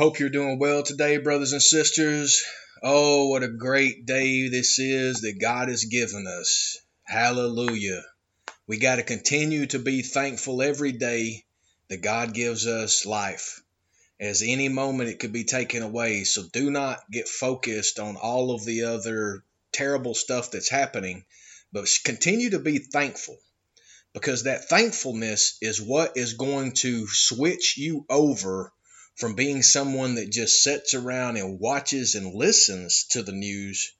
Hope you're doing well today, brothers and sisters. Oh, what a great day this is that God has given us. Hallelujah. We got to continue to be thankful every day that God gives us life, as any moment it could be taken away. So do not get focused on all of the other terrible stuff that's happening, but continue to be thankful because that thankfulness is what is going to switch you over from being someone that just sits around and watches and listens to the news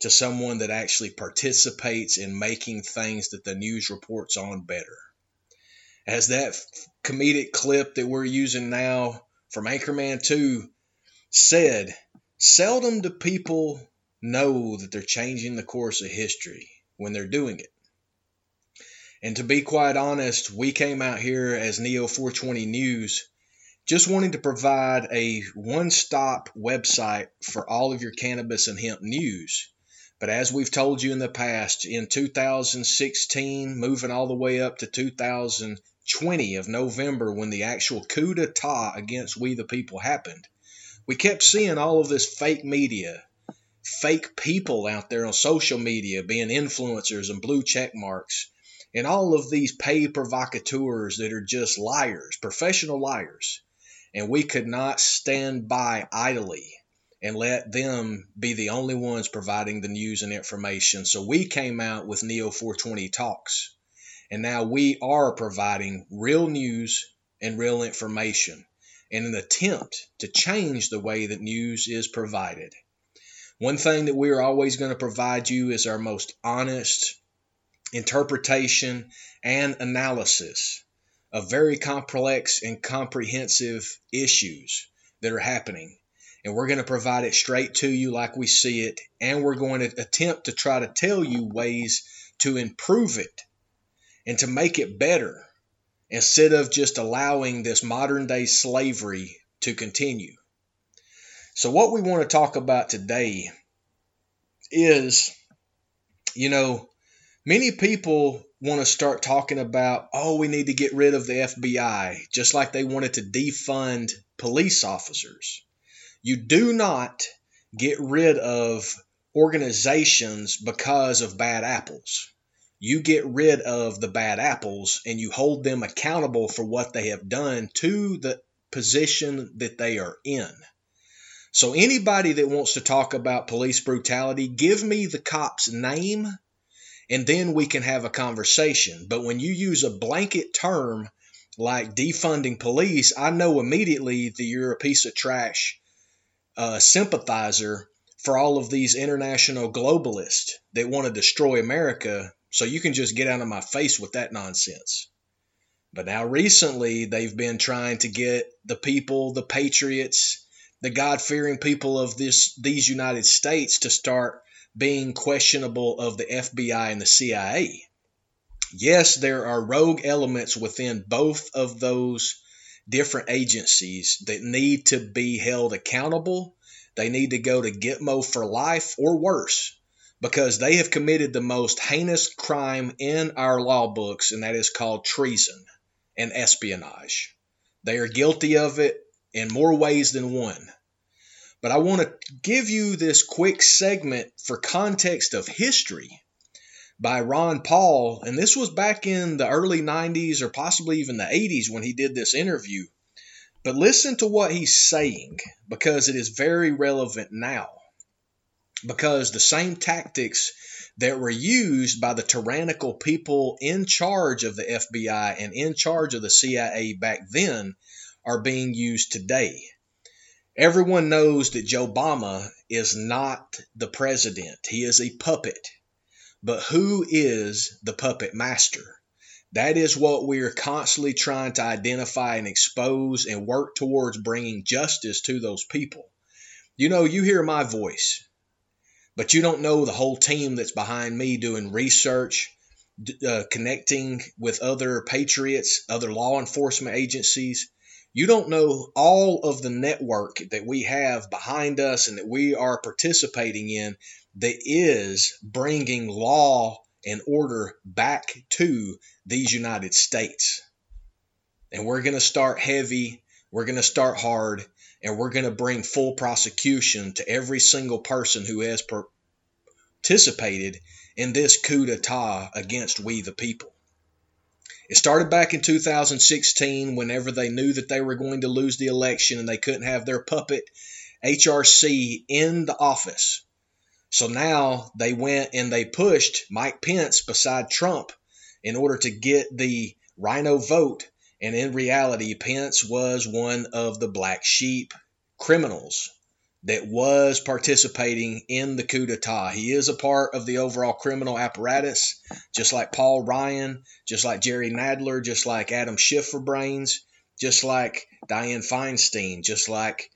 to someone that actually participates in making things that the news reports on better. As that comedic clip that we're using now from Anchorman 2 said, seldom do people know that they're changing the course of history when they're doing it. And to be quite honest, we came out here as Neo 420 News just wanting to provide a one stop website for all of your cannabis and hemp news. But as we've told you in the past, in 2016, moving all the way up to 2020 of November, when the actual coup d'etat against We the People happened, we kept seeing all of this fake media, fake people out there on social media being influencers and blue check marks, and all of these pay provocateurs that are just liars, professional liars and we could not stand by idly and let them be the only ones providing the news and information. So we came out with Neo 420 Talks. And now we are providing real news and real information in an attempt to change the way that news is provided. One thing that we are always going to provide you is our most honest interpretation and analysis of very complex and comprehensive issues that are happening. And we're going to provide it straight to you like we see it. And we're going to attempt to try to tell you ways to improve it and to make it better instead of just allowing this modern day slavery to continue. So, what we want to talk about today is, you know, many people want to start talking about, oh, we need to get rid of the FBI, just like they wanted to defund police officers. You do not get rid of organizations because of bad apples. You get rid of the bad apples and you hold them accountable for what they have done to the position that they are in. So, anybody that wants to talk about police brutality, give me the cop's name and then we can have a conversation. But when you use a blanket term like defunding police, I know immediately that you're a piece of trash uh, sympathizer for all of these international globalists that want to destroy America. So you can just get out of my face with that nonsense. But now recently, they've been trying to get the people, the patriots, the God fearing people of this these United States to start being questionable of the FBI and the CIA. Yes, there are rogue elements within both of those different agencies that need to be held accountable. They need to go to Gitmo for life or worse because they have committed the most heinous crime in our law books, and that is called treason and espionage. They are guilty of it in more ways than one. But I want to give you this quick segment for context of history by Ron Paul. And this was back in the early 90s or possibly even the 80s when he did this interview. But listen to what he's saying because it is very relevant now. Because the same tactics that were used by the tyrannical people in charge of the FBI and in charge of the CIA back then are being used today. Everyone knows that Joe Obama is not the president. He is a puppet. But who is the puppet master? That is what we are constantly trying to identify and expose and work towards bringing justice to those people. You know, you hear my voice, but you don't know the whole team that's behind me doing research, uh, connecting with other patriots, other law enforcement agencies, you don't know all of the network that we have behind us and that we are participating in that is bringing law and order back to these United States. And we're going to start heavy, we're going to start hard, and we're going to bring full prosecution to every single person who has participated in this coup d'etat against we the people. It started back in 2016 whenever they knew that they were going to lose the election and they couldn't have their puppet HRC in the office. So now they went and they pushed Mike Pence beside Trump in order to get the RINO vote. And in reality, Pence was one of the black sheep criminals that was participating in the coup d'etat. He is a part of the overall criminal apparatus, just like Paul Ryan, just like Jerry Nadler, just like Adam Schiff for brains, just like Dianne Feinstein, just like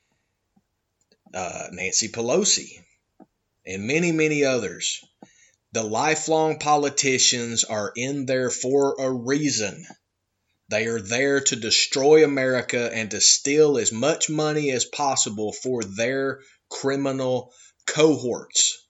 uh, Nancy Pelosi, and many, many others. The lifelong politicians are in there for a reason. They are there to destroy America and to steal as much money as possible for their criminal cohorts.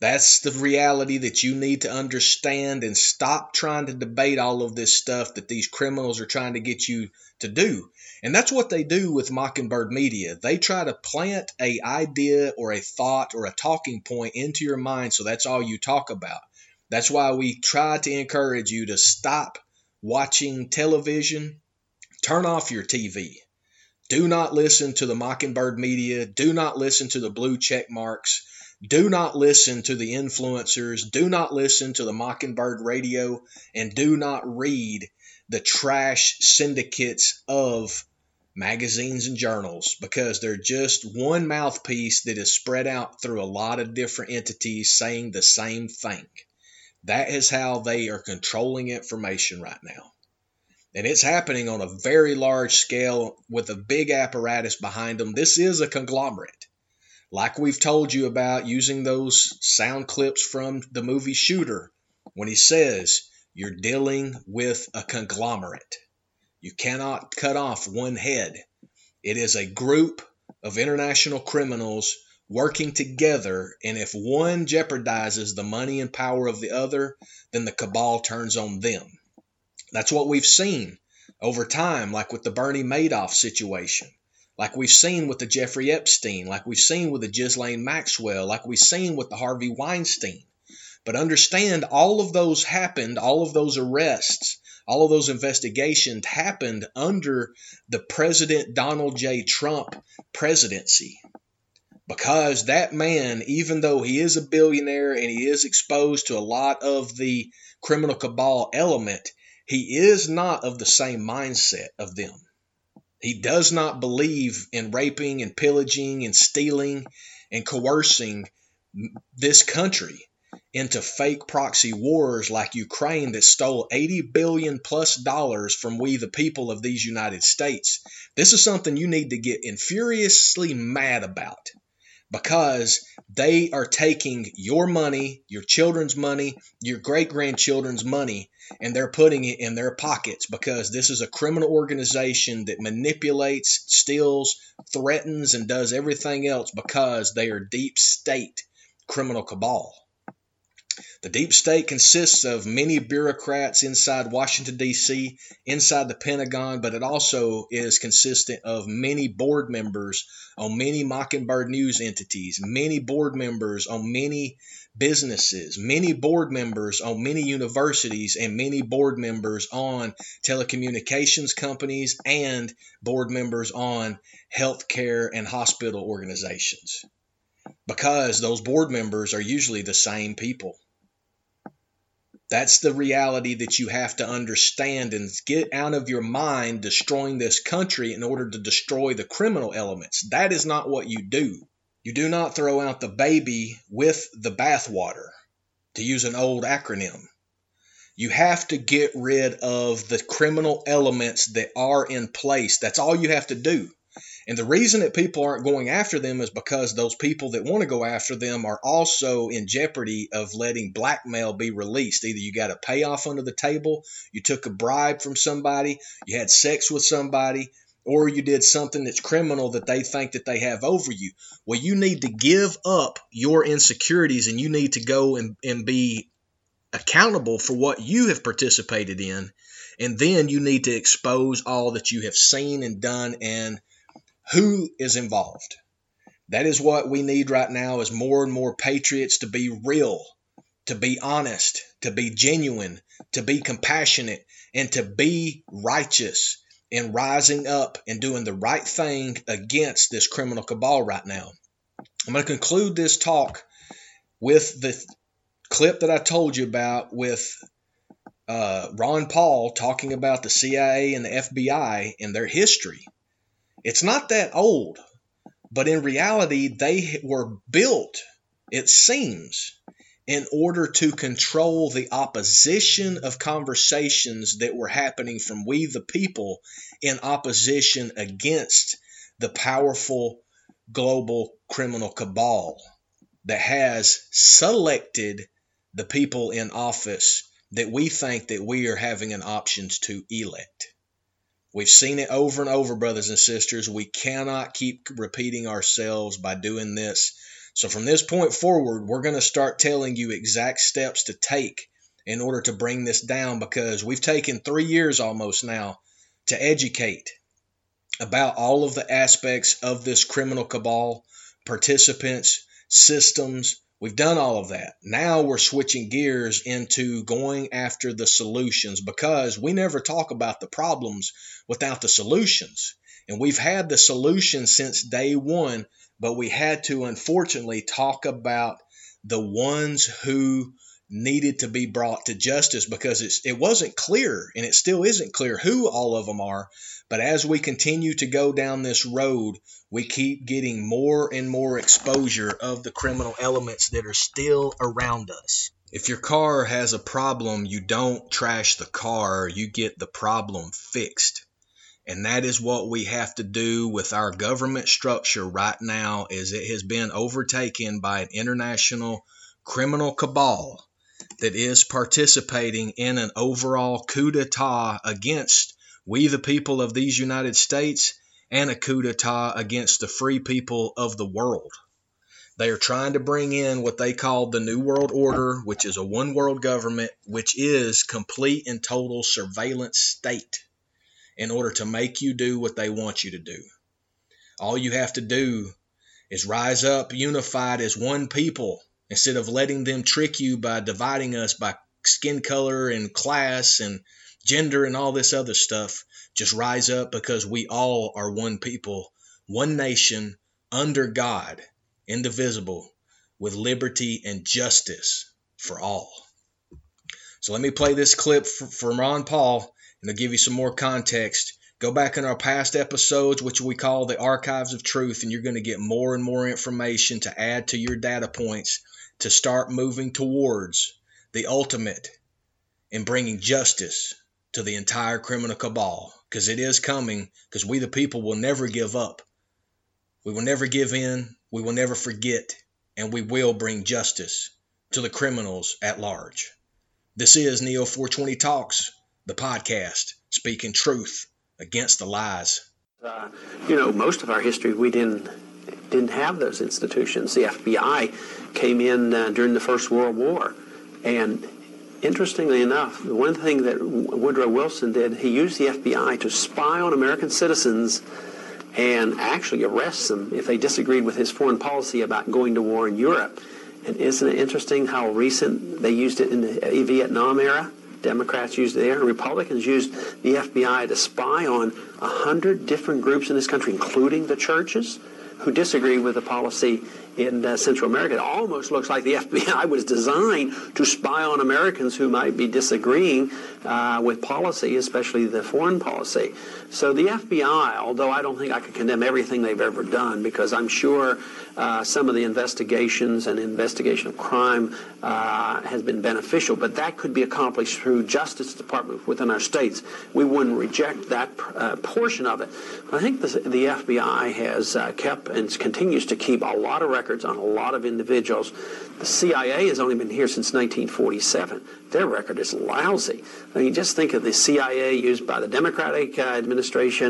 That's the reality that you need to understand and stop trying to debate all of this stuff that these criminals are trying to get you to do. And that's what they do with Mockingbird Media. They try to plant a idea or a thought or a talking point into your mind so that's all you talk about. That's why we try to encourage you to stop watching television, turn off your TV. Do not listen to the Mockingbird media. Do not listen to the blue check marks. Do not listen to the influencers. Do not listen to the Mockingbird radio. And do not read the trash syndicates of magazines and journals because they're just one mouthpiece that is spread out through a lot of different entities saying the same thing. That is how they are controlling information right now. And it's happening on a very large scale with a big apparatus behind them. This is a conglomerate. Like we've told you about using those sound clips from the movie Shooter when he says you're dealing with a conglomerate. You cannot cut off one head. It is a group of international criminals working together, and if one jeopardizes the money and power of the other, then the cabal turns on them. That's what we've seen over time, like with the Bernie Madoff situation, like we've seen with the Jeffrey Epstein, like we've seen with the Ghislaine Maxwell, like we've seen with the Harvey Weinstein. But understand all of those happened, all of those arrests, all of those investigations happened under the President Donald J. Trump presidency because that man, even though he is a billionaire and he is exposed to a lot of the criminal cabal element, he is not of the same mindset of them. He does not believe in raping and pillaging and stealing and coercing this country into fake proxy wars like Ukraine that stole 80 billion plus dollars from we the people of these United States. This is something you need to get infuriously mad about because they are taking your money, your children's money, your great grandchildren's money, and they're putting it in their pockets because this is a criminal organization that manipulates, steals, threatens, and does everything else because they are deep state criminal cabal. The deep state consists of many bureaucrats inside Washington, D.C., inside the Pentagon, but it also is consistent of many board members on many Mockingbird News entities, many board members on many businesses, many board members on many universities, and many board members on telecommunications companies and board members on healthcare and hospital organizations because those board members are usually the same people. That's the reality that you have to understand and get out of your mind destroying this country in order to destroy the criminal elements. That is not what you do. You do not throw out the baby with the bathwater, to use an old acronym. You have to get rid of the criminal elements that are in place. That's all you have to do. And the reason that people aren't going after them is because those people that want to go after them are also in jeopardy of letting blackmail be released. Either you got a payoff under the table, you took a bribe from somebody, you had sex with somebody, or you did something that's criminal that they think that they have over you. Well, you need to give up your insecurities and you need to go and, and be accountable for what you have participated in. And then you need to expose all that you have seen and done and who is involved. That is what we need right now is more and more patriots to be real, to be honest, to be genuine, to be compassionate, and to be righteous in rising up and doing the right thing against this criminal cabal right now. I'm going to conclude this talk with the clip that I told you about with uh, Ron Paul talking about the CIA and the FBI and their history. It's not that old, but in reality, they were built, it seems, in order to control the opposition of conversations that were happening from we the people in opposition against the powerful global criminal cabal that has selected the people in office that we think that we are having an options to elect. We've seen it over and over, brothers and sisters. We cannot keep repeating ourselves by doing this. So, from this point forward, we're going to start telling you exact steps to take in order to bring this down because we've taken three years almost now to educate about all of the aspects of this criminal cabal, participants, systems, We've done all of that. Now we're switching gears into going after the solutions because we never talk about the problems without the solutions. And we've had the solutions since day one, but we had to unfortunately talk about the ones who needed to be brought to justice because it's, it wasn't clear and it still isn't clear who all of them are. But as we continue to go down this road, we keep getting more and more exposure of the criminal elements that are still around us. If your car has a problem, you don't trash the car, you get the problem fixed. And that is what we have to do with our government structure right now is it has been overtaken by an international criminal cabal that is participating in an overall coup d'etat against we the people of these United States and a coup d'etat against the free people of the world. They are trying to bring in what they call the New World Order, which is a one world government, which is complete and total surveillance state in order to make you do what they want you to do. All you have to do is rise up unified as one people instead of letting them trick you by dividing us by skin color and class and gender and all this other stuff. Just rise up because we all are one people, one nation, under God, indivisible, with liberty and justice for all. So let me play this clip from Ron Paul and I'll give you some more context. Go back in our past episodes, which we call the archives of truth, and you're going to get more and more information to add to your data points to start moving towards the ultimate in bringing justice to the entire criminal cabal. Because it is coming because we the people will never give up. We will never give in we will never forget and we will bring justice to the criminals at large. This is neo 420 talks the podcast speaking truth against the lies uh, you know most of our history we didn't didn't have those institutions the fbi came in uh, during the First World War. And interestingly enough, the one thing that Woodrow Wilson did, he used the FBI to spy on American citizens and actually arrest them if they disagreed with his foreign policy about going to war in Europe. And isn't it interesting how recent they used it in the Vietnam era? Democrats used it there. Republicans used the FBI to spy on a hundred different groups in this country, including the churches, who disagree with the policy in uh, Central America. It almost looks like the FBI was designed to spy on Americans who might be disagreeing uh, with policy, especially the foreign policy. So the FBI, although I don't think I could condemn everything they've ever done, because I'm sure uh, some of the investigations and investigation of crime uh, has been beneficial, but that could be accomplished through Justice Department within our states. We wouldn't reject that uh, portion of it. But I think the, the FBI has uh, kept and continues to keep a lot of records on a lot of individuals. The CIA has only been here since 1947. Their record is lousy. I mean, just think of the CIA used by the Democratic uh, administration